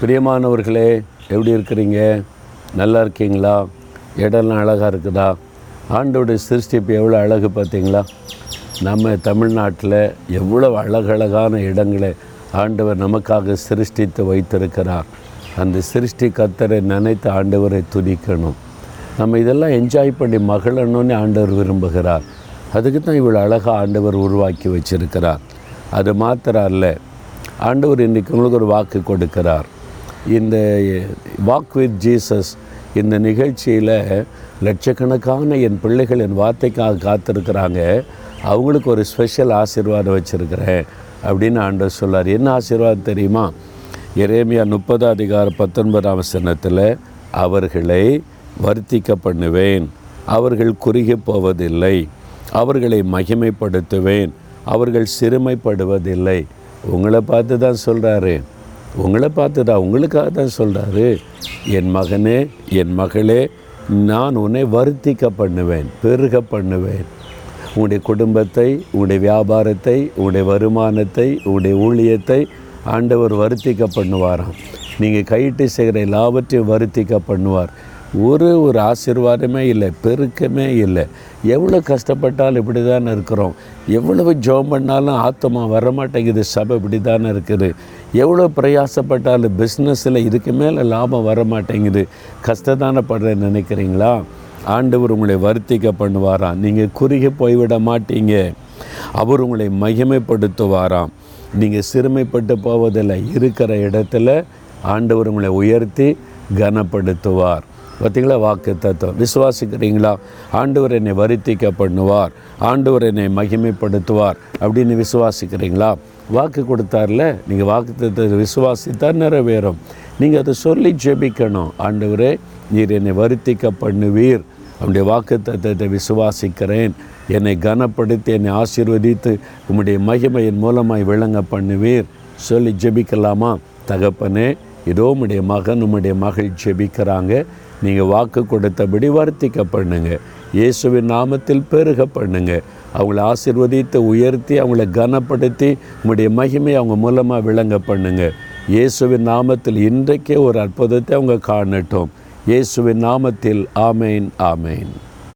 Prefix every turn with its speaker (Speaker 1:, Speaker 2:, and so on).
Speaker 1: பிரியமானவர்களே எப்படி இருக்கிறீங்க நல்லா இருக்கீங்களா இடம்லாம் அழகாக இருக்குதா ஆண்டோடைய சிருஷ்டிப்பு எவ்வளோ அழகு பார்த்தீங்களா நம்ம தமிழ்நாட்டில் எவ்வளோ அழகழகான இடங்களை ஆண்டவர் நமக்காக சிருஷ்டித்து வைத்திருக்கிறார் அந்த சிருஷ்டி கத்தரை நினைத்து ஆண்டவரை துதிக்கணும் நம்ம இதெல்லாம் என்ஜாய் பண்ணி மகளணும்னு ஆண்டவர் விரும்புகிறார் அதுக்கு தான் இவ்வளோ அழகாக ஆண்டவர் உருவாக்கி வச்சிருக்கிறார் அது மாத்திரம் இல்லை ஆண்டவர் இன்றைக்கு உங்களுக்கு ஒரு வாக்கு கொடுக்கிறார் இந்த வாக் வித் ஜீசஸ் இந்த நிகழ்ச்சியில் லட்சக்கணக்கான என் பிள்ளைகள் என் வார்த்தைக்காக காத்திருக்கிறாங்க அவங்களுக்கு ஒரு ஸ்பெஷல் ஆசீர்வாதம் வச்சுருக்கிறேன் அப்படின்னு ஆண்டர் சொல்லார் என்ன ஆசீர்வாதம் தெரியுமா எரேமியா முப்பது அதிகார பத்தொன்பதாம் சின்னத்தில் அவர்களை வர்த்திக்க பண்ணுவேன் அவர்கள் குறுகி போவதில்லை அவர்களை மகிமைப்படுத்துவேன் அவர்கள் சிறுமைப்படுவதில்லை உங்களை பார்த்து தான் சொல்கிறாரு உங்களை பார்த்து தான் உங்களுக்காக தான் சொல்கிறாரு என் மகனே என் மகளே நான் உன்னை வருத்திக்க பண்ணுவேன் பெருக பண்ணுவேன் உங்களுடைய குடும்பத்தை உங்களுடைய வியாபாரத்தை உங்களுடைய வருமானத்தை உங்களுடைய ஊழியத்தை ஆண்டவர் வருத்திக்க பண்ணுவாராம் நீங்கள் கையிட்டு செய்கிற எல்லாவற்றையும் வருத்திக்க பண்ணுவார் ஒரு ஒரு ஆசீர்வாதமே இல்லை பெருக்கமே இல்லை எவ்வளோ கஷ்டப்பட்டாலும் இப்படி தானே இருக்கிறோம் எவ்வளவு ஜோம் பண்ணாலும் ஆத்தமாக வரமாட்டேங்குது சபை இப்படி தானே இருக்குது எவ்வளோ பிரயாசப்பட்டாலும் பிஸ்னஸில் இதுக்கு மேலே லாபம் வர மாட்டேங்குது கஷ்டத்தான படுற நினைக்கிறீங்களா ஆண்டவர் உங்களை வருத்திக்க பண்ணுவாராம் நீங்கள் குறுகி போய்விட மாட்டீங்க அவர் உங்களை மகிமைப்படுத்துவாராம் நீங்கள் சிறுமைப்பட்டு போவதில்லை இருக்கிற இடத்துல ஆண்டவர் உங்களை உயர்த்தி கனப்படுத்துவார் பார்த்திங்களா வாக்கு தத்துவம் விசுவாசிக்கிறீங்களா ஆண்டவர் என்னை வருத்திக்க பண்ணுவார் ஆண்டவர் என்னை மகிமைப்படுத்துவார் அப்படின்னு விசுவாசிக்கிறீங்களா வாக்கு கொடுத்தார்ல நீங்கள் வாக்கு தத்துவத்தை விசுவாசித்தால் நிறைவேறும் நீங்கள் அதை சொல்லி ஜெபிக்கணும் ஆண்டவரே நீர் என்னை வருத்திக்க பண்ணுவீர் அவனுடைய வாக்கு தத்துவத்தை விசுவாசிக்கிறேன் என்னை கனப்படுத்தி என்னை ஆசீர்வதித்து உம்முடைய மகிமையின் மூலமாய் விளங்க பண்ணுவீர் சொல்லி ஜெபிக்கலாமா தகப்பனே இதோ உம்முடைய மகன் உம்முடைய மகள் ஜெபிக்கிறாங்க நீங்கள் வாக்கு கொடுத்தபடி வர்த்திக்க பண்ணுங்க இயேசுவின் நாமத்தில் பெருக பண்ணுங்க அவங்கள ஆசிர்வதித்து உயர்த்தி அவங்கள கனப்படுத்தி உங்களுடைய மகிமை அவங்க மூலமாக விளங்க பண்ணுங்க இயேசுவின் நாமத்தில் இன்றைக்கே ஒரு அற்புதத்தை அவங்க காணட்டும் இயேசுவின் நாமத்தில் ஆமேன் ஆமேன்